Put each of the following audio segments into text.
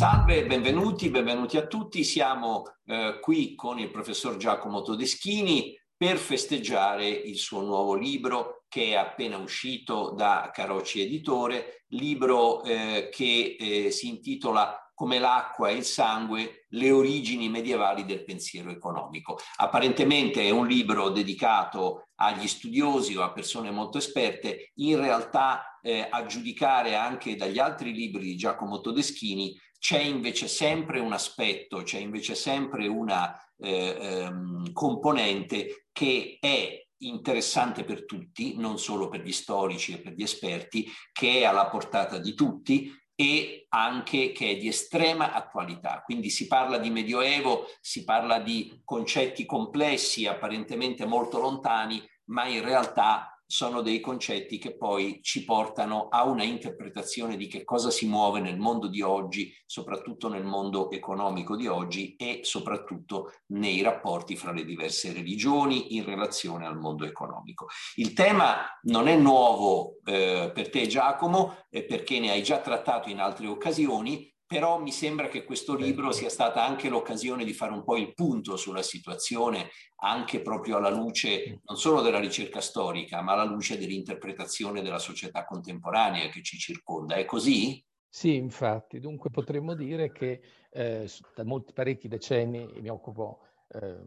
Salve, benvenuti, benvenuti a tutti. Siamo eh, qui con il professor Giacomo Todeschini per festeggiare il suo nuovo libro che è appena uscito da Carocci Editore, libro eh, che eh, si intitola come l'acqua e il sangue, le origini medievali del pensiero economico. Apparentemente è un libro dedicato agli studiosi o a persone molto esperte, in realtà eh, a giudicare anche dagli altri libri di Giacomo Todeschini c'è invece sempre un aspetto, c'è invece sempre una eh, ehm, componente che è interessante per tutti, non solo per gli storici e per gli esperti, che è alla portata di tutti e anche che è di estrema attualità. Quindi si parla di Medioevo, si parla di concetti complessi, apparentemente molto lontani, ma in realtà sono dei concetti che poi ci portano a una interpretazione di che cosa si muove nel mondo di oggi, soprattutto nel mondo economico di oggi e soprattutto nei rapporti fra le diverse religioni in relazione al mondo economico. Il tema non è nuovo eh, per te Giacomo, eh, perché ne hai già trattato in altre occasioni, però mi sembra che questo libro sia stata anche l'occasione di fare un po' il punto sulla situazione, anche proprio alla luce non solo della ricerca storica, ma alla luce dell'interpretazione della società contemporanea che ci circonda. È così? Sì, infatti. Dunque potremmo dire che eh, da molti parecchi decenni mi occupo, eh,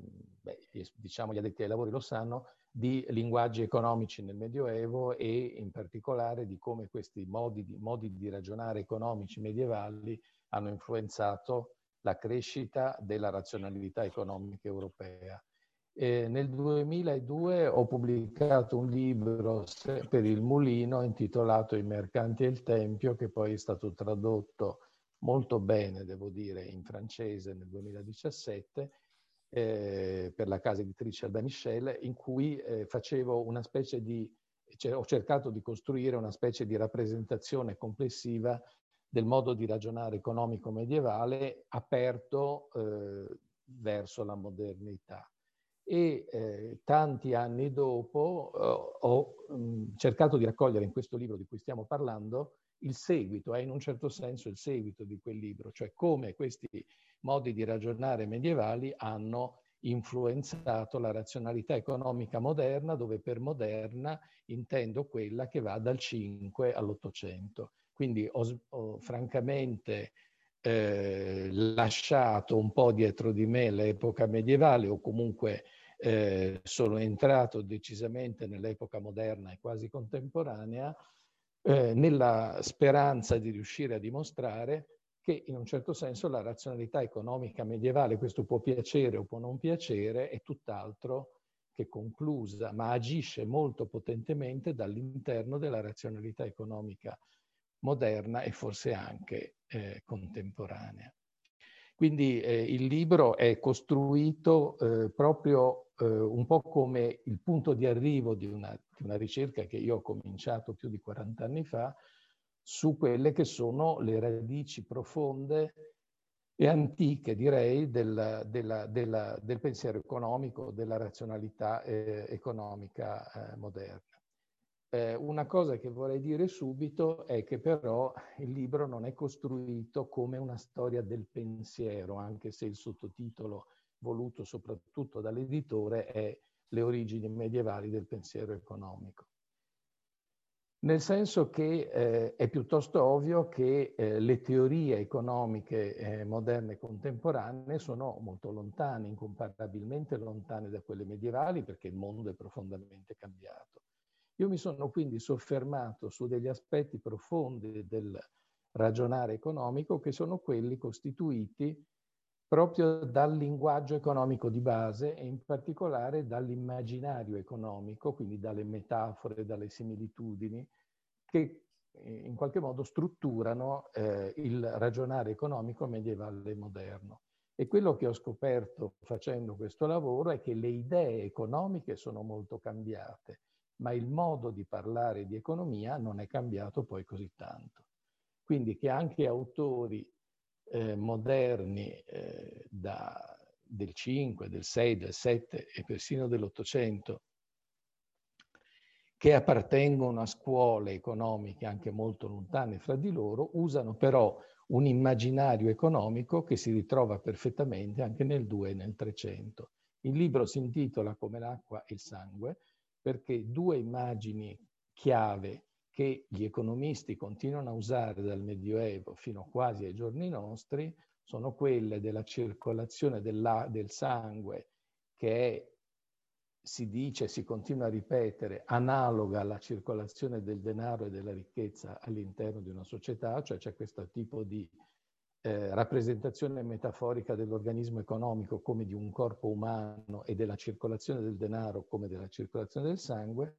beh, diciamo gli addetti ai lavori lo sanno, di linguaggi economici nel Medioevo e in particolare di come questi modi di, modi di ragionare economici medievali hanno influenzato la crescita della razionalità economica europea. E nel 2002 ho pubblicato un libro per il Mulino intitolato I mercanti e il Tempio, che poi è stato tradotto molto bene, devo dire, in francese nel 2017 eh, per la casa editrice Albert Michel, in cui eh, facevo una specie di, cioè, ho cercato di costruire una specie di rappresentazione complessiva del modo di ragionare economico medievale aperto eh, verso la modernità. E eh, tanti anni dopo eh, ho mh, cercato di raccogliere in questo libro di cui stiamo parlando il seguito, è in un certo senso il seguito di quel libro, cioè come questi modi di ragionare medievali hanno influenzato la razionalità economica moderna, dove per moderna intendo quella che va dal 5 all'Ottocento. Quindi ho, ho francamente eh, lasciato un po' dietro di me l'epoca medievale o comunque eh, sono entrato decisamente nell'epoca moderna e quasi contemporanea eh, nella speranza di riuscire a dimostrare che in un certo senso la razionalità economica medievale, questo può piacere o può non piacere, è tutt'altro che conclusa, ma agisce molto potentemente dall'interno della razionalità economica moderna e forse anche eh, contemporanea. Quindi eh, il libro è costruito eh, proprio eh, un po' come il punto di arrivo di una, di una, ricerca che io ho cominciato più di 40 anni fa su quelle che sono le radici profonde e antiche, direi, del, della, della, del pensiero economico, della razionalità eh, economica eh, moderna. Eh, una cosa che vorrei dire subito è che però il libro non è costruito come una storia del pensiero, anche se il sottotitolo voluto soprattutto dall'editore è Le origini medievali del pensiero economico. Nel senso che eh, è piuttosto ovvio che eh, le teorie economiche eh, moderne e contemporanee sono molto lontane, incomparabilmente lontane da quelle medievali, perché il mondo è profondamente cambiato. Io mi sono quindi soffermato su degli aspetti profondi del ragionare economico che sono quelli costituiti proprio dal linguaggio economico di base e in particolare dall'immaginario economico, quindi dalle metafore, dalle similitudini, che eh, in qualche modo strutturano eh, il ragionare economico medievale e moderno. E quello che ho scoperto facendo questo lavoro è che le idee economiche sono molto cambiate ma il modo di parlare di economia non è cambiato poi così tanto. Quindi che anche autori eh, moderni eh, da, del 5, del 6, del 7 e persino dell'Ottocento che appartengono a scuole economiche anche molto lontane fra di loro, usano però un immaginario economico che si ritrova perfettamente anche nel 2 e nel 300. Il libro si intitola Come l'acqua e il sangue perché due immagini chiave che gli economisti continuano a usare dal Medioevo fino quasi ai giorni nostri sono quelle della circolazione della, del sangue che è, si dice, si continua a ripetere, analoga alla circolazione del denaro e della ricchezza all'interno di una società, cioè c'è questo tipo di eh, rappresentazione metaforica dell'organismo economico come di un corpo umano e della circolazione del denaro come della circolazione del sangue,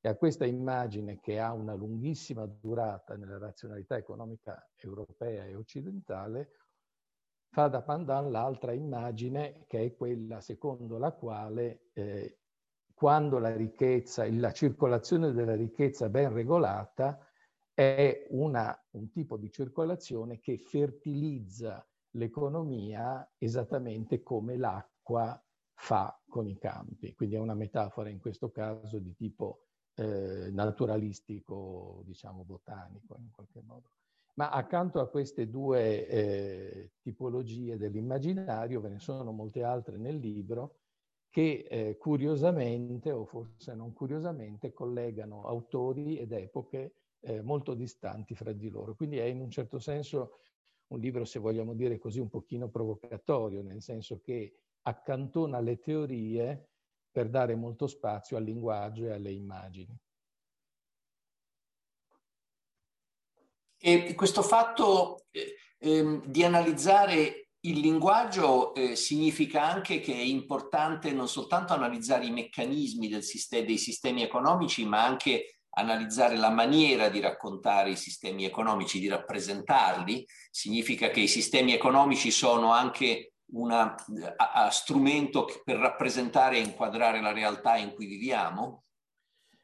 e a questa immagine che ha una lunghissima durata nella razionalità economica europea e occidentale, fa da pandan l'altra immagine che è quella secondo la quale eh, quando la ricchezza, la circolazione della ricchezza ben regolata è una, un tipo di circolazione che fertilizza l'economia esattamente come l'acqua fa con i campi. Quindi è una metafora in questo caso di tipo eh, naturalistico, diciamo botanico in qualche modo. Ma accanto a queste due eh, tipologie dell'immaginario ve ne sono molte altre nel libro che eh, curiosamente, o forse non curiosamente, collegano autori ed epoche eh, molto distanti fra di loro. Quindi è in un certo senso un libro, se vogliamo dire così, un pochino provocatorio, nel senso che accantona le teorie per dare molto spazio al linguaggio e alle immagini. E questo fatto eh, ehm, di analizzare il linguaggio eh, significa anche che è importante non soltanto analizzare i meccanismi del dei sistemi economici, ma anche analizzare la maniera di raccontare i sistemi economici, di rappresentarli. Significa che i sistemi economici sono anche uno strumento per rappresentare e inquadrare la realtà in cui viviamo?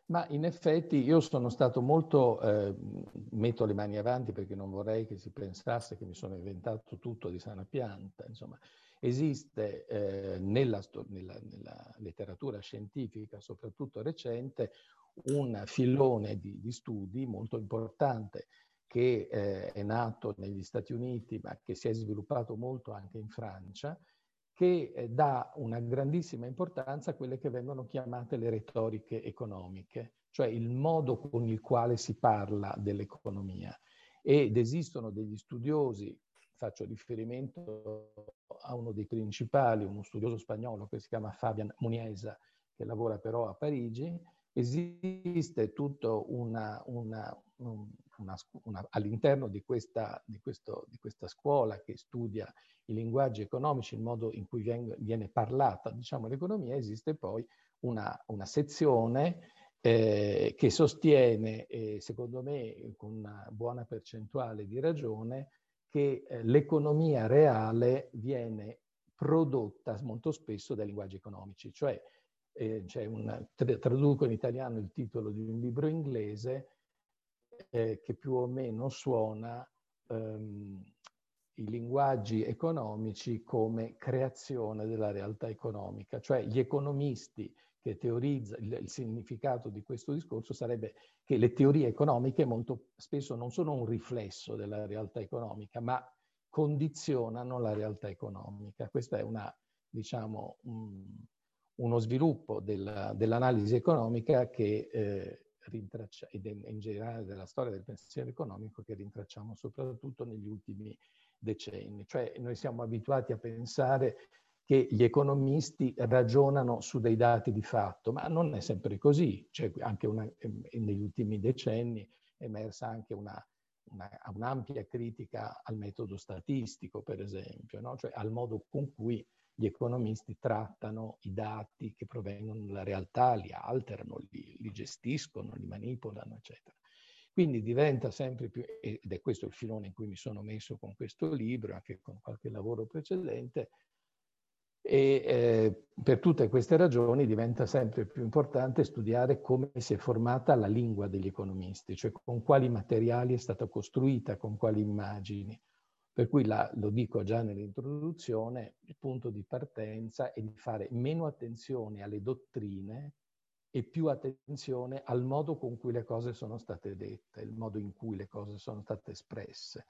Ma in effetti io sono stato molto, eh, metto le mani avanti perché non vorrei che si pensasse che mi sono inventato tutto di sana pianta, insomma, esiste eh, nella, nella, nella, letteratura scientifica, soprattutto recente, un filone di, di studi molto importante che eh, è nato negli Stati Uniti ma che si è sviluppato molto anche in Francia, che eh, dà una grandissima importanza a quelle che vengono chiamate le retoriche economiche, cioè il modo con il quale si parla dell'economia. Ed esistono degli studiosi, faccio riferimento a uno dei principali, uno studioso spagnolo che si chiama Fabian Muniesa, che lavora però a Parigi, esiste tutto una, una, una, una, all'interno di questa, di, questo, di questa, scuola che studia i linguaggi economici, il modo in cui viene, viene parlata diciamo, l'economia, esiste poi una, sezione eh, che sostiene, eh, secondo me con una buona percentuale di ragione, che eh, l'economia reale viene prodotta molto spesso dai linguaggi economici, cioè eh, un, traduco in italiano il titolo di un libro inglese eh, che più o meno suona ehm, i linguaggi economici come creazione della realtà economica, cioè gli economisti che teorizzano il, il significato di questo discorso sarebbe che le teorie economiche molto spesso non sono un riflesso della realtà economica, ma condizionano la realtà economica. Questo è una, diciamo, un, uno sviluppo della, dell'analisi economica che eh, rintraccia, ed in generale della storia del pensiero economico che rintracciamo soprattutto negli ultimi decenni. Cioè noi siamo abituati a pensare che gli economisti ragionano su dei dati di fatto, ma non è sempre così. Cioè, anche una, negli ultimi decenni è emersa anche una, una, un'ampia critica al metodo statistico, per esempio, no? cioè al modo con cui gli economisti trattano i dati che provengono dalla realtà, li alterano, li, li gestiscono, li manipolano, eccetera. Quindi diventa sempre più, ed è questo il filone in cui mi sono messo con questo libro, anche con qualche lavoro precedente, e eh, per tutte queste ragioni diventa sempre più importante studiare come si è formata la lingua degli economisti, cioè con quali materiali è stata costruita, con quali immagini. Per cui la, lo dico già nell'introduzione, il punto di partenza è di fare meno attenzione alle dottrine e più attenzione al modo con cui le cose sono state dette, il modo in cui le cose sono state espresse.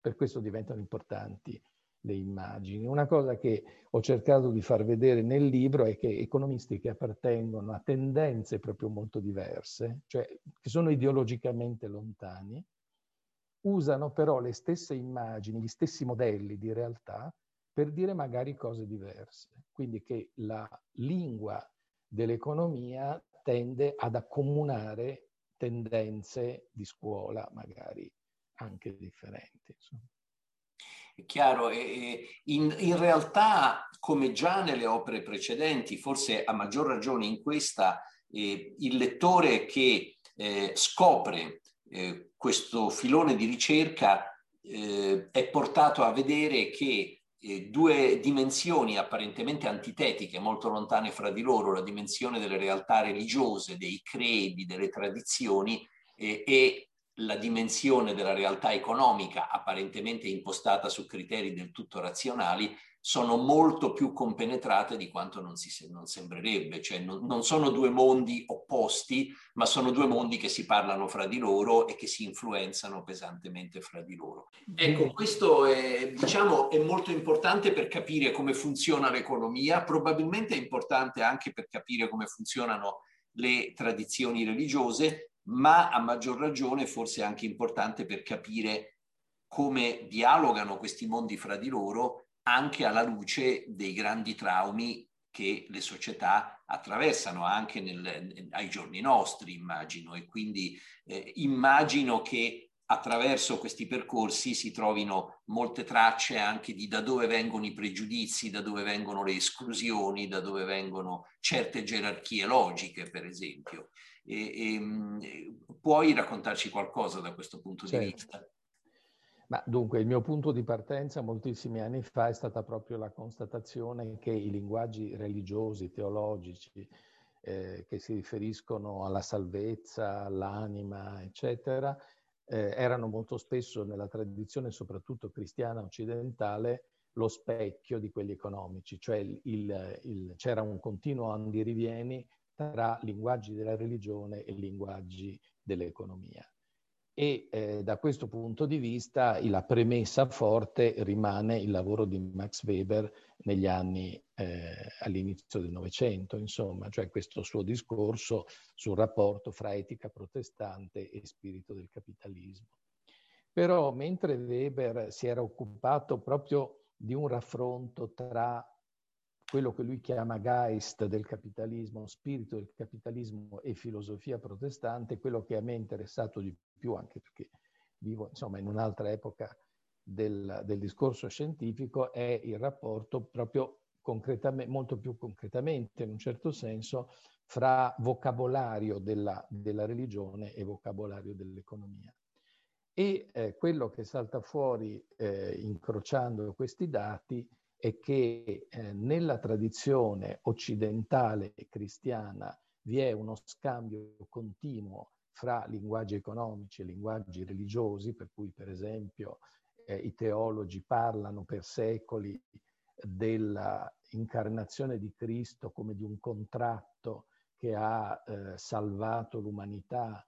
Per questo diventano importanti le immagini. Una cosa che ho cercato di far vedere nel libro è che economisti che appartengono a tendenze proprio molto diverse, cioè che sono ideologicamente lontani, usano però le stesse immagini, gli stessi modelli di realtà per dire magari cose diverse. Quindi che la lingua dell'economia tende ad accomunare tendenze di scuola magari anche differenti. Insomma. È chiaro, in, in, realtà come già nelle opere precedenti, forse a maggior ragione in questa, eh, il lettore che eh, scopre eh, questo filone di ricerca eh, è portato a vedere che eh, due dimensioni apparentemente antitetiche, molto lontane fra di loro, la dimensione delle realtà religiose, dei credi, delle tradizioni eh, e la dimensione della realtà economica, apparentemente impostata su criteri del tutto razionali, sono molto più compenetrate di quanto non, si, non sembrerebbe, cioè non, non, sono due mondi opposti, ma sono due mondi che si parlano fra di loro e che si influenzano pesantemente fra di loro. Ecco, questo è, diciamo, è molto importante per capire come funziona l'economia, probabilmente è importante anche per capire come funzionano le tradizioni religiose, ma a maggior ragione forse è anche importante per capire come dialogano questi mondi fra di loro anche alla luce dei grandi traumi che le società attraversano anche nel, ai giorni nostri, immagino. E quindi eh, immagino che attraverso questi percorsi si trovino molte tracce anche di da dove vengono i pregiudizi, da dove vengono le esclusioni, da dove vengono certe gerarchie logiche, per esempio. E, e, mm, puoi raccontarci qualcosa da questo punto certo. di vista? Ma dunque, il mio punto di partenza moltissimi anni fa è stata proprio la constatazione che i linguaggi religiosi, teologici, eh, che si riferiscono alla salvezza, all'anima, eccetera, eh, erano molto spesso nella tradizione, soprattutto cristiana occidentale, lo specchio di quelli economici, cioè il, il, c'era un continuo andirivieni tra linguaggi della religione e linguaggi dell'economia e eh, da questo punto di vista la premessa forte rimane il lavoro di Max Weber negli anni eh, all'inizio del Novecento, insomma, cioè questo suo discorso sul rapporto fra etica protestante e spirito del capitalismo. Però mentre Weber si era occupato proprio di un raffronto tra quello che lui chiama Geist del capitalismo, spirito del capitalismo e filosofia protestante, quello che a me è interessato di più, anche perché vivo insomma in un'altra epoca del, del discorso scientifico, è il rapporto proprio concretamente, molto più concretamente, in un certo senso, fra vocabolario della, della religione e vocabolario dell'economia. E eh, quello che salta fuori eh, incrociando questi dati è che eh, nella tradizione occidentale e cristiana vi è uno scambio continuo fra linguaggi economici e linguaggi religiosi, per cui per esempio eh, i teologi parlano per secoli dell'incarnazione di Cristo come di un contratto che ha eh, salvato l'umanità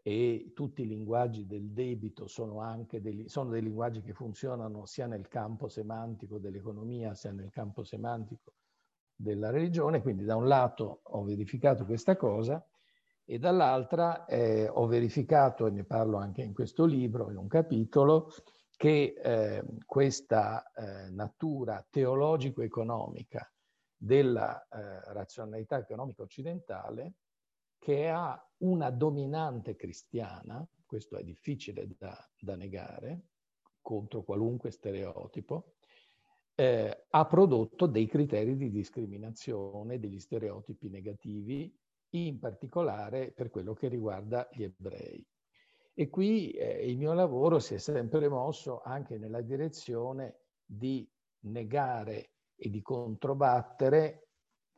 e tutti i linguaggi del debito sono anche dei, sono dei linguaggi che funzionano sia nel campo semantico dell'economia sia nel campo semantico della religione. Quindi da un lato ho verificato questa cosa e dall'altra eh, ho verificato, e ne parlo anche in questo libro, in un capitolo, che eh, questa eh, natura teologico-economica della eh, razionalità economica occidentale che ha una dominante cristiana, questo è difficile da, da negare, contro qualunque stereotipo, eh, ha prodotto dei criteri di discriminazione, degli stereotipi negativi, in particolare per quello che riguarda gli ebrei. E qui eh, il mio lavoro si è sempre mosso anche nella direzione di negare e di controbattere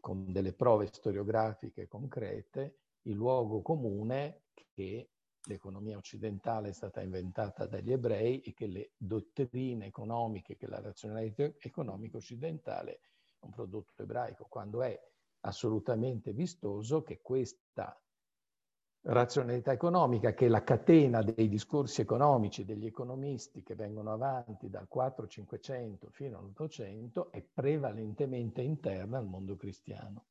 con delle prove storiografiche concrete il luogo comune che l'economia occidentale è stata inventata dagli ebrei e che le dottrine economiche, che la razionalità economica occidentale è un prodotto ebraico, quando è assolutamente vistoso che questa razionalità economica, che è la catena dei discorsi economici degli economisti che vengono avanti dal 4-500 fino all'800, è prevalentemente interna al mondo cristiano.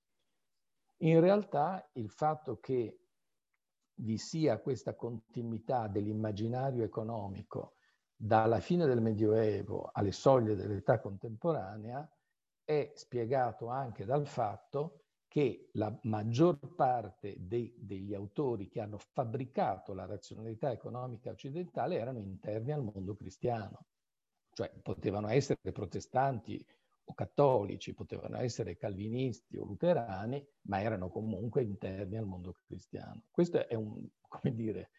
In realtà il fatto che vi sia questa continuità dell'immaginario economico dalla fine del Medioevo alle soglie dell'età contemporanea è spiegato anche dal fatto che la maggior parte dei, degli autori che hanno fabbricato la razionalità economica occidentale erano interni al mondo cristiano, cioè potevano essere protestanti o cattolici, potevano essere calvinisti o luterani, ma erano comunque interni al mondo cristiano. Questo è un, come dire,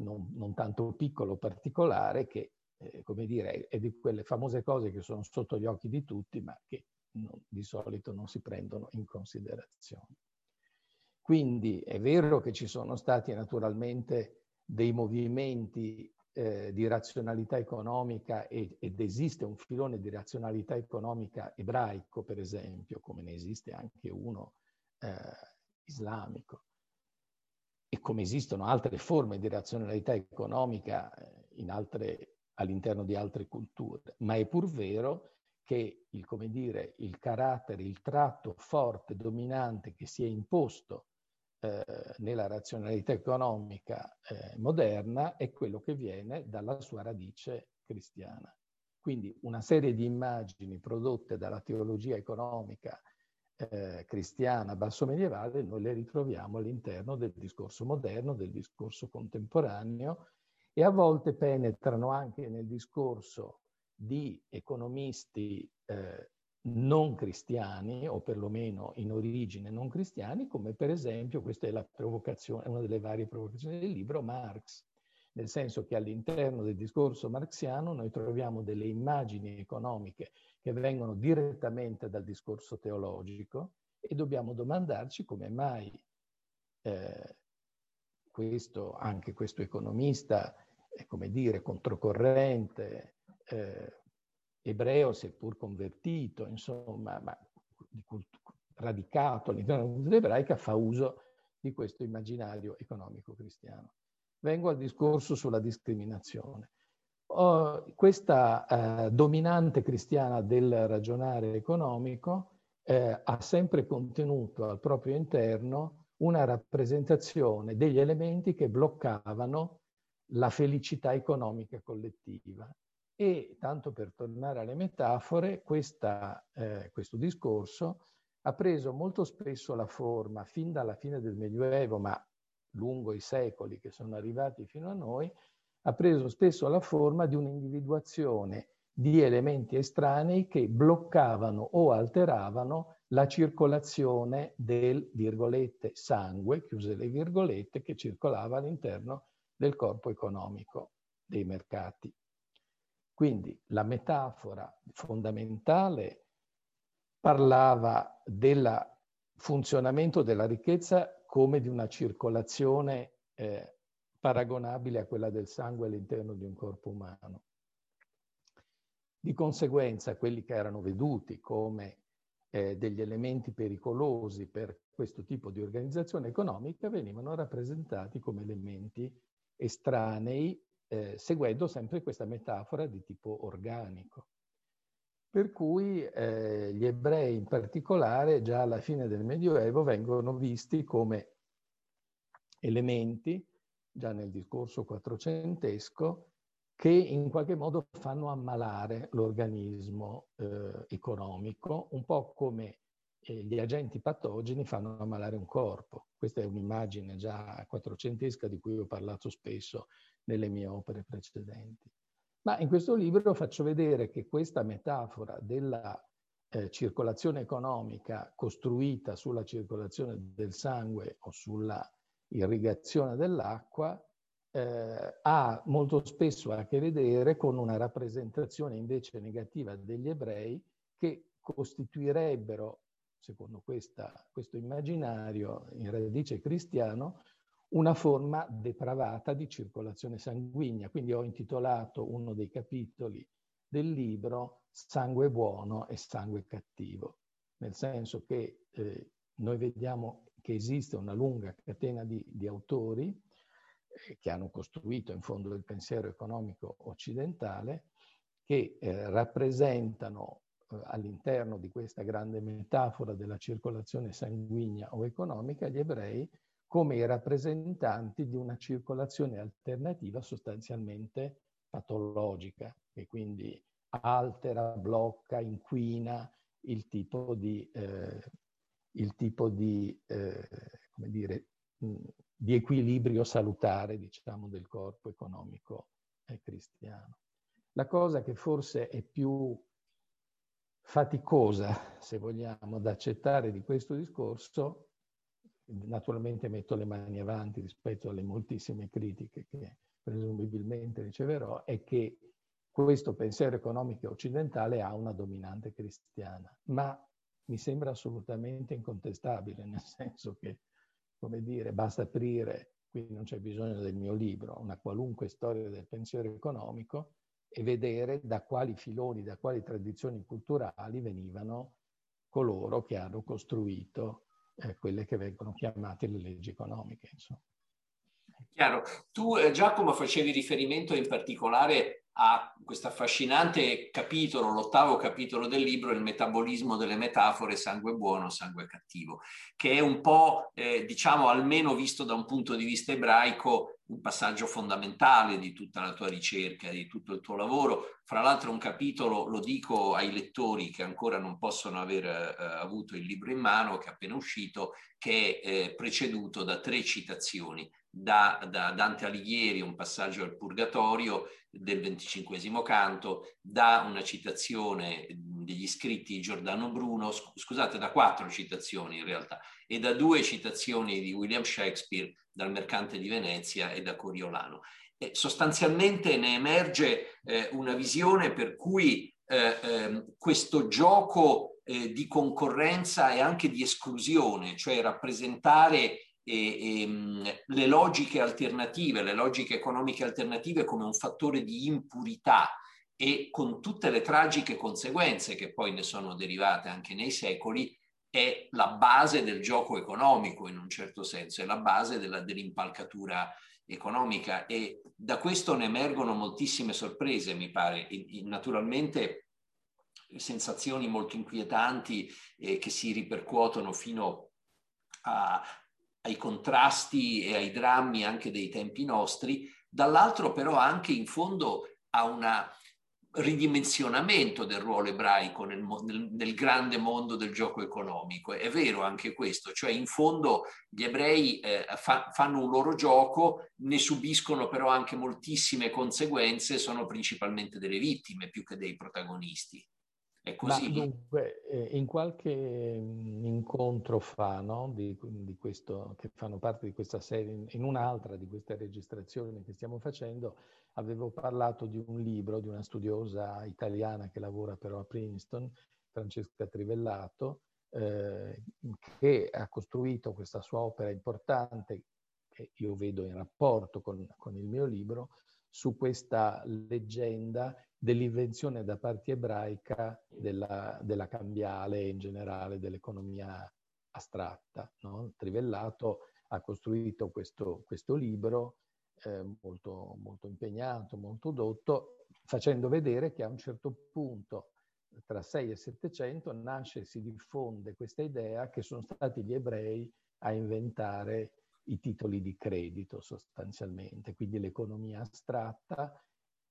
non, non tanto piccolo particolare che, eh, come dire, è di quelle famose cose che sono sotto gli occhi di tutti, ma che non, di solito non si prendono in considerazione. Quindi è vero che ci sono stati naturalmente dei movimenti eh, di razionalità economica e, ed esiste un filone di razionalità economica ebraico, per esempio, come ne esiste anche uno eh, islamico, e come esistono altre forme di razionalità economica eh, altre, all'interno di altre culture. Ma è pur vero che il, come dire, il carattere, il tratto forte, dominante che si è imposto eh, nella razionalità economica eh, moderna è quello che viene dalla sua radice cristiana. Quindi una serie di immagini prodotte dalla teologia economica eh, cristiana basso medievale noi le ritroviamo all'interno del discorso moderno, del discorso contemporaneo e a volte penetrano anche nel discorso di economisti eh, non cristiani, o perlomeno in origine non cristiani, come per esempio, questa è una delle varie provocazioni del libro, Marx, nel senso che all'interno del discorso marxiano noi troviamo delle immagini economiche che vengono direttamente dal discorso teologico e dobbiamo domandarci come mai eh, questo, anche questo economista, è come dire, controcorrente, eh, ebreo, seppur convertito, insomma, ma radicato all'interno della cultura ebraica, fa uso di questo immaginario economico cristiano. Vengo al discorso sulla discriminazione. Oh, questa eh, dominante cristiana del ragionare economico eh, ha sempre contenuto al proprio interno una rappresentazione degli elementi che bloccavano la felicità economica collettiva e tanto per tornare alle metafore, questa, eh, questo discorso ha preso molto spesso la forma, fin dalla fine del Medioevo, ma lungo i secoli che sono arrivati fino a noi, ha preso spesso la forma di un'individuazione di elementi estranei che bloccavano o alteravano la circolazione del, virgolette, sangue, chiuse le virgolette, che circolava all'interno del corpo economico dei mercati. Quindi la metafora fondamentale parlava del funzionamento della ricchezza come di una circolazione eh, paragonabile a quella del sangue all'interno di un corpo umano. Di conseguenza, quelli che erano veduti come eh, degli elementi pericolosi per questo tipo di organizzazione economica venivano rappresentati come elementi estranei eh, seguendo sempre questa metafora di tipo organico. Per cui eh, gli ebrei in particolare già alla fine del Medioevo vengono visti come elementi, già nel discorso quattrocentesco, che in qualche modo fanno ammalare l'organismo eh, economico, un po' come eh, gli agenti patogeni fanno ammalare un corpo. Questa è un'immagine già quattrocentesca di cui ho parlato spesso nelle mie opere precedenti. Ma in questo libro faccio vedere che questa metafora della eh, circolazione economica costruita sulla circolazione del sangue o sulla irrigazione dell'acqua eh, ha molto spesso a che vedere con una rappresentazione invece negativa degli ebrei che costituirebbero, secondo questa, questo immaginario in radice cristiano, una forma depravata di circolazione sanguigna. Quindi ho intitolato uno dei capitoli del libro Sangue buono e sangue cattivo, nel senso che eh, noi vediamo che esiste una lunga catena di, di autori eh, che hanno costruito in fondo il pensiero economico occidentale, che eh, rappresentano eh, all'interno di questa grande metafora della circolazione sanguigna o economica gli ebrei come i rappresentanti di una circolazione alternativa sostanzialmente patologica, che quindi altera, blocca, inquina il tipo di, eh, il tipo di, eh, dire, di equilibrio salutare, diciamo, del corpo economico eh, cristiano. La cosa che forse è più faticosa, se vogliamo, da accettare di questo discorso, naturalmente metto le mani avanti rispetto alle moltissime critiche che presumibilmente riceverò, è che questo pensiero economico occidentale ha una dominante cristiana, ma mi sembra assolutamente incontestabile, nel senso che, come dire, basta aprire, qui non c'è bisogno del mio libro, una qualunque storia del pensiero economico e vedere da quali filoni, da quali tradizioni culturali venivano coloro che hanno costruito eh, quelle che vengono chiamate le leggi economiche. Insomma. Chiaro. Tu, eh, Giacomo, facevi riferimento in particolare a questo affascinante capitolo, l'ottavo capitolo del libro, il metabolismo delle metafore, sangue buono, sangue cattivo, che è un po', eh, diciamo, almeno visto da un punto di vista ebraico, un passaggio fondamentale di tutta la tua ricerca, di tutto il tuo lavoro. Fra l'altro un capitolo, lo dico ai lettori che ancora non possono aver eh, avuto il libro in mano, che è appena uscito, che è eh, preceduto da tre citazioni da, da, Dante Alighieri, un passaggio al Purgatorio del venticinquesimo canto, da una citazione degli scritti di Giordano Bruno, scusate, da quattro citazioni in realtà, e da due citazioni di William Shakespeare dal Mercante di Venezia e da Coriolano. E sostanzialmente ne emerge eh, una visione per cui eh, eh, questo gioco eh, di concorrenza e anche di esclusione, cioè rappresentare e, e, le logiche alternative, le logiche economiche alternative come un fattore di impurità e con tutte le tragiche conseguenze che poi ne sono derivate anche nei secoli, è la base del gioco economico in un certo senso, è la base della, dell'impalcatura economica e da questo ne emergono moltissime sorprese, mi pare. E, e, naturalmente sensazioni molto inquietanti eh, che si ripercuotono fino a, ai contrasti e ai drammi anche dei tempi nostri, dall'altro però anche in fondo a un ridimensionamento del ruolo ebraico nel, nel, nel, grande mondo del gioco economico. È vero anche questo, cioè in fondo gli ebrei eh, fa, fanno un loro gioco, ne subiscono però anche moltissime conseguenze, sono principalmente delle vittime più che dei protagonisti. È così. Ma dunque, eh, in qualche mm, incontro fa, no? di, di, questo, che fanno parte di questa serie, in un'altra di queste registrazioni che stiamo facendo, avevo parlato di un libro di una studiosa italiana che lavora però a Princeton, Francesca Trivellato, eh, che ha costruito questa sua opera importante, che io vedo in rapporto con, con il mio libro, su questa leggenda dell'invenzione da parte ebraica della, della cambiale in generale dell'economia astratta. No? Trivellato ha costruito questo, questo libro eh, molto, molto impegnato, molto dotto, facendo vedere che a un certo punto tra 6 e 700 nasce e si diffonde questa idea che sono stati gli ebrei a inventare i titoli di credito sostanzialmente, quindi l'economia astratta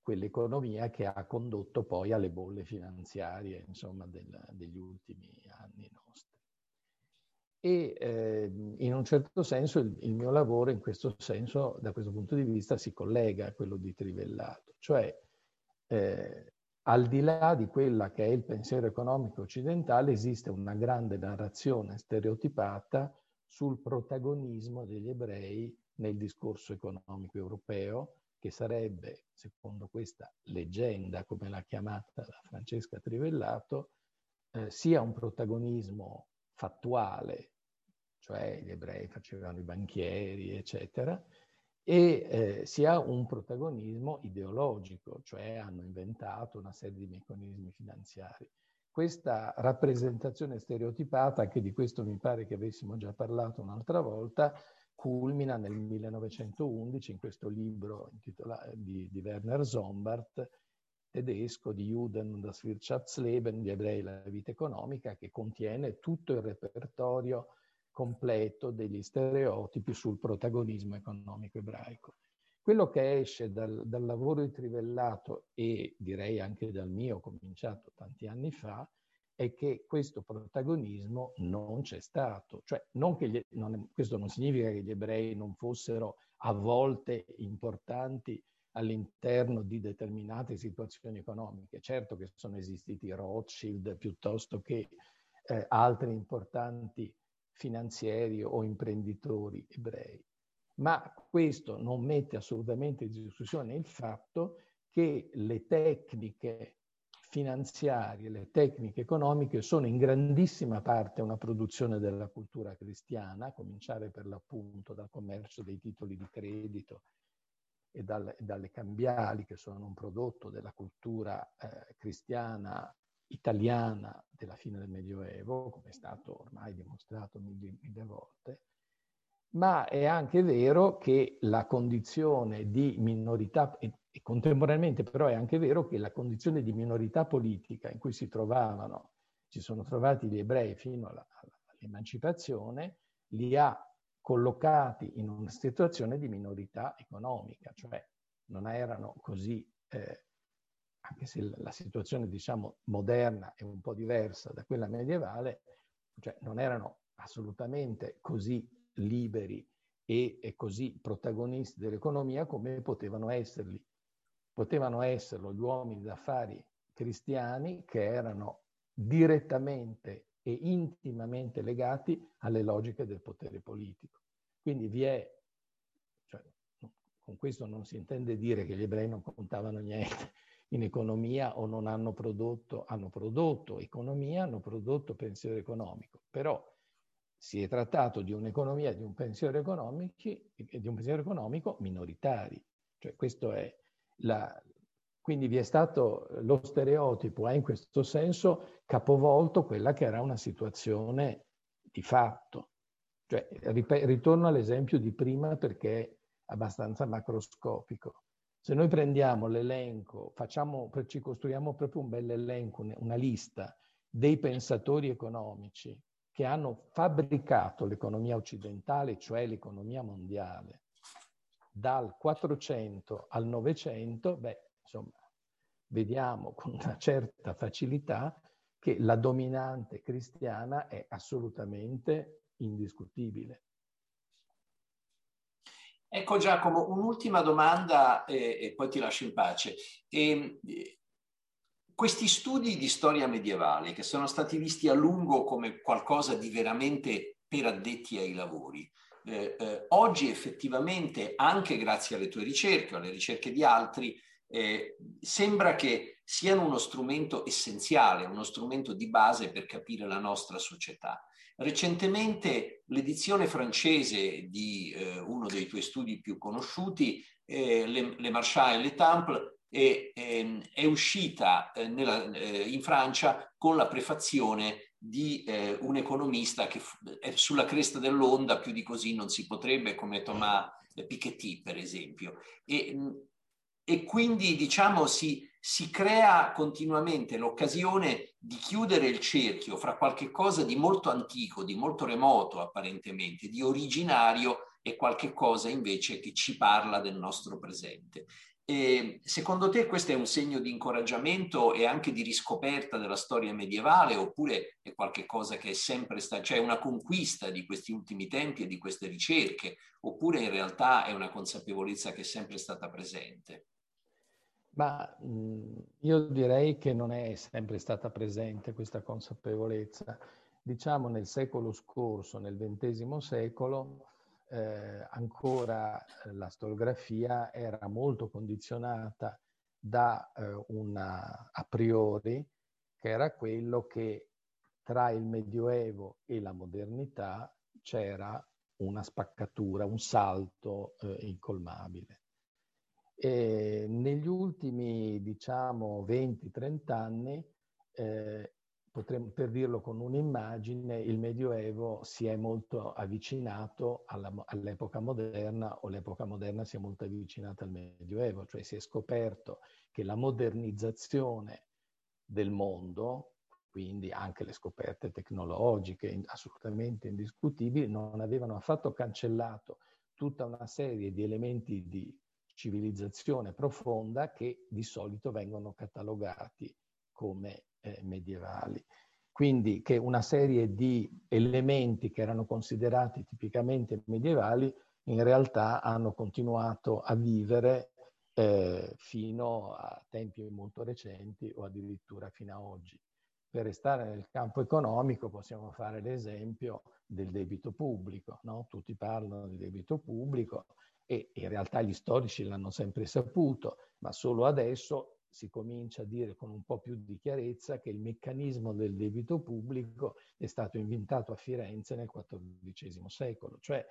quell'economia che ha condotto poi alle bolle finanziarie insomma, del, degli ultimi anni nostri. E eh, in un certo senso il, il, mio lavoro in questo senso, da questo punto di vista, si collega a quello di Trivellato, cioè eh, al di là di quella che è il pensiero economico occidentale esiste una grande narrazione stereotipata sul protagonismo degli ebrei nel discorso economico europeo, che sarebbe, secondo questa leggenda, come l'ha chiamata Francesca Trivellato, eh, sia un protagonismo fattuale, cioè gli ebrei facevano i banchieri, eccetera, e eh, sia un protagonismo ideologico, cioè hanno inventato una serie di meccanismi finanziari. questa rappresentazione stereotipata, anche di questo mi pare che avessimo già parlato un'altra volta, culmina nel 1911 in questo libro di, di Werner Zombart, tedesco di Juden und das Wirtschaftsleben, di ebrei la vita economica, che contiene tutto il repertorio completo degli stereotipi sul protagonismo economico ebraico. Quello che esce dal, dal lavoro di Trivellato e direi anche dal mio, cominciato tanti anni fa, è che questo protagonismo non c'è stato. Cioè, non gli, non, questo non significa che gli ebrei non fossero a volte importanti all'interno di determinate situazioni economiche. Certo che sono esistiti Rothschild piuttosto che eh, altri importanti finanzieri o imprenditori ebrei. Ma questo non mette assolutamente in discussione il fatto che le tecniche finanziarie, le tecniche economiche sono in grandissima parte una produzione della cultura cristiana, a cominciare per l'appunto dal commercio dei titoli di credito e, dal, e dalle cambiali, che sono un prodotto della cultura eh, cristiana italiana della fine del Medioevo, come è stato ormai dimostrato mille, mille volte, ma è anche vero che la condizione di minorità, e, contemporaneamente però è anche vero che la condizione di minorità politica in cui si trovavano, si sono trovati gli ebrei fino all'emancipazione, li ha collocati in una situazione di minorità economica, cioè non erano così, eh, anche se la situazione diciamo moderna è un po' diversa da quella medievale, cioè non erano assolutamente così liberi e, e così protagonisti dell'economia come potevano esserli. Potevano esserlo gli uomini d'affari cristiani che erano direttamente e intimamente legati alle logiche del potere politico. Quindi vi è, cioè, con questo non si intende dire che gli ebrei non contavano niente in economia o non hanno prodotto, hanno prodotto economia, hanno prodotto pensiero economico, però si è trattato di un'economia, di un pensiero economico, di un pensiero economico minoritari. Cioè, questo è la, quindi vi è stato lo stereotipo, ha in questo senso capovolto quella che era una situazione di fatto. Cioè, ritorno all'esempio di prima perché è abbastanza macroscopico. Se noi prendiamo l'elenco, facciamo, ci costruiamo proprio un bel elenco, una lista dei pensatori economici che hanno fabbricato l'economia occidentale, cioè l'economia mondiale, dal 400 al 900, beh, insomma, vediamo con una certa facilità che la dominante cristiana è assolutamente indiscutibile. Ecco Giacomo, un'ultima domanda e, e, poi ti lascio in pace. E, questi studi di storia medievale che sono stati visti a lungo come qualcosa di veramente per addetti ai lavori, eh, eh, oggi effettivamente, anche grazie alle tue ricerche o alle ricerche di altri, eh, sembra che siano uno strumento essenziale, uno strumento di base per capire la nostra società. Recentemente l'edizione francese di eh, uno dei tuoi studi più conosciuti, eh, Le, Le Marchand e Le Temple, è, è, è uscita eh, nella, eh, in Francia con la prefazione di eh, un economista che è sulla cresta dell'onda, più di così non si potrebbe, come Thomas Piketty, per esempio. E, e quindi diciamo si, si crea continuamente l'occasione di chiudere il cerchio fra qualche cosa di molto antico, di molto remoto apparentemente, di originario e qualche cosa invece che ci parla del nostro presente. E secondo te questo è un segno di incoraggiamento e anche di riscoperta della storia medievale oppure è qualcosa che è sempre stato, cioè una conquista di questi ultimi tempi e di queste ricerche oppure in realtà è una consapevolezza che è sempre stata presente? Ma mh, io direi che non è sempre stata presente questa consapevolezza. Diciamo nel secolo scorso, nel XX secolo, eh, ancora eh, la storiografia era molto condizionata da eh, una a priori che era quello che tra il Medioevo e la modernità c'era una spaccatura, un salto eh, incolmabile. E negli ultimi, diciamo, 20-30 anni, eh, potremmo, per dirlo con un'immagine, il Medioevo si è molto avvicinato alla, all'epoca moderna o l'epoca moderna si è molto avvicinata al Medioevo, cioè si è scoperto che la modernizzazione del mondo, quindi anche le scoperte tecnologiche assolutamente indiscutibili, non avevano affatto cancellato tutta una serie di elementi di civilizzazione profonda che di solito vengono catalogati come eh, medievali. Quindi che una serie di elementi che erano considerati tipicamente medievali in realtà hanno continuato a vivere eh, fino a tempi molto recenti o addirittura fino a oggi. Per restare nel campo economico possiamo fare l'esempio del debito pubblico. No? Tutti parlano di debito pubblico e in realtà gli storici l'hanno sempre saputo, ma solo adesso si comincia a dire con un po' più di chiarezza che il meccanismo del debito pubblico è stato inventato a Firenze nel XIV secolo. Cioè,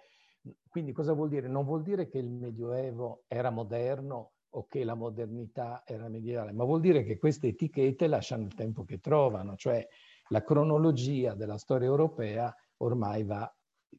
quindi cosa vuol dire? Non vuol dire che il Medioevo era moderno o che la modernità era medievale, ma vuol dire che queste etichette lasciano il tempo che trovano, cioè la cronologia della storia europea ormai va,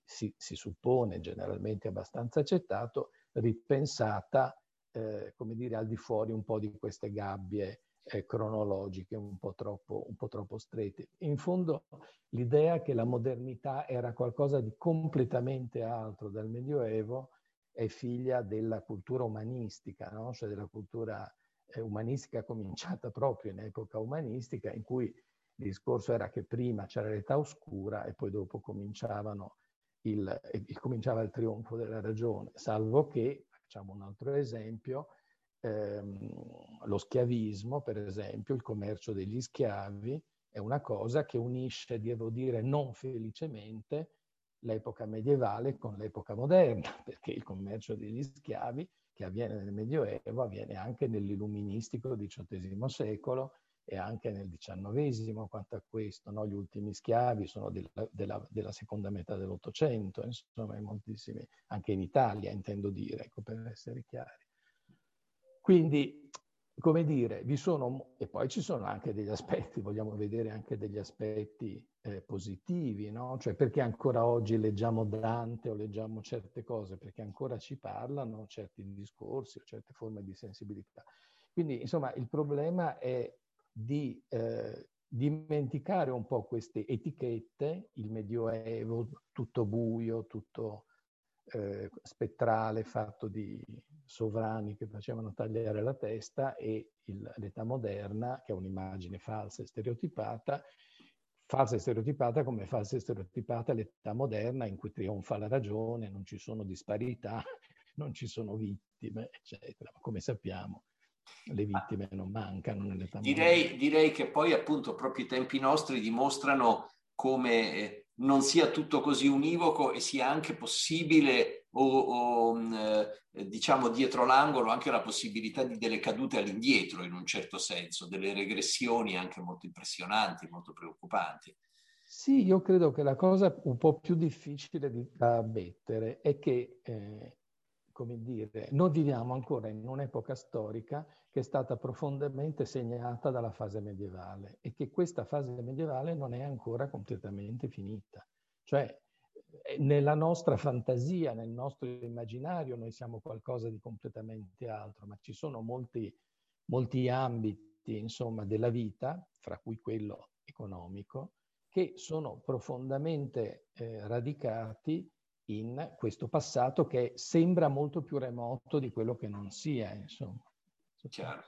si, si suppone generalmente abbastanza accettato, ripensata eh, come dire, al di fuori un po' di queste gabbie eh, cronologiche un po, troppo, un po' troppo strette. In fondo l'idea che la modernità era qualcosa di completamente altro dal Medioevo è figlia della cultura umanistica, no? cioè della cultura eh, umanistica cominciata proprio in epoca umanistica, in cui il discorso era che prima c'era l'età oscura e poi dopo cominciavano il, il, cominciava il trionfo della ragione, salvo che Facciamo un altro esempio, ehm, lo schiavismo, per esempio, il commercio degli schiavi, è una cosa che unisce, devo dire, non felicemente l'epoca medievale con l'epoca moderna, perché il commercio degli schiavi che avviene nel Medioevo avviene anche nell'illuministico XVIII secolo e anche nel XIX quanto a questo. No? Gli ultimi schiavi sono della, della, della seconda metà dell'Ottocento, insomma, moltissimi, anche in Italia intendo dire, ecco, per essere chiari. Quindi, come dire, vi sono, e poi ci sono anche degli aspetti, vogliamo vedere anche degli aspetti eh, positivi, no? Cioè perché ancora oggi leggiamo Dante o leggiamo certe cose? Perché ancora ci parlano certi discorsi o certe forme di sensibilità. Quindi, insomma, il problema è di eh, dimenticare un po' queste etichette, il Medioevo tutto buio, tutto eh, spettrale, fatto di sovrani che facevano tagliare la testa e il, l'età moderna, che è un'immagine falsa e stereotipata, falsa e stereotipata come falsa e stereotipata l'età moderna in cui trionfa la ragione, non ci sono disparità, non ci sono vittime, eccetera. Come sappiamo, le vittime non mancano nell'età direi, direi che poi appunto proprio i tempi nostri dimostrano come eh, non sia tutto così univoco e sia anche possibile o, o mm, eh, diciamo dietro l'angolo anche la possibilità di delle cadute all'indietro in un certo senso, delle regressioni anche molto impressionanti, molto preoccupanti. Sì, io credo che la cosa un po' più difficile da ammettere è che eh, come dire, noi viviamo ancora in un'epoca storica che è stata profondamente segnata dalla fase medievale e che questa fase medievale non è ancora completamente finita. Cioè, eh, nella nostra fantasia, nel nostro immaginario, noi siamo qualcosa di completamente altro, ma ci sono molti, molti ambiti, insomma, della vita, fra cui quello economico, che sono profondamente eh, radicati in questo passato che sembra molto più remoto di quello che non sia, insomma. Chiaro,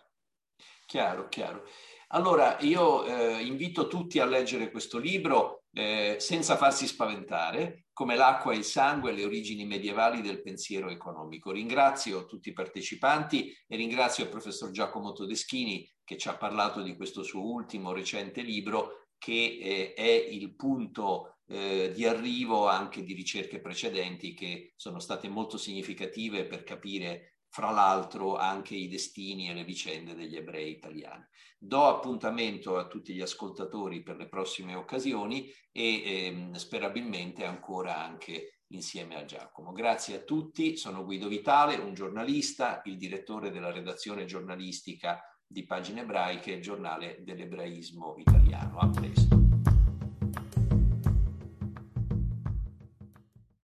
chiaro, chiaro. Allora, io eh, invito tutti a leggere questo libro eh, senza farsi spaventare, come l'acqua e il sangue, le origini medievali del pensiero economico. Ringrazio tutti i partecipanti e ringrazio il professor Giacomo Todeschini che ci ha parlato di questo suo ultimo recente libro che eh, è il punto eh, di arrivo anche di ricerche precedenti che sono state molto significative per capire fra l'altro anche i destini e le vicende degli ebrei italiani. Do appuntamento a tutti gli ascoltatori per le prossime occasioni e ehm, sperabilmente ancora anche insieme a Giacomo. Grazie a tutti, sono Guido Vitale, un giornalista, il direttore della redazione giornalistica di Pagine Ebraiche, il giornale dell'ebraismo italiano. A presto.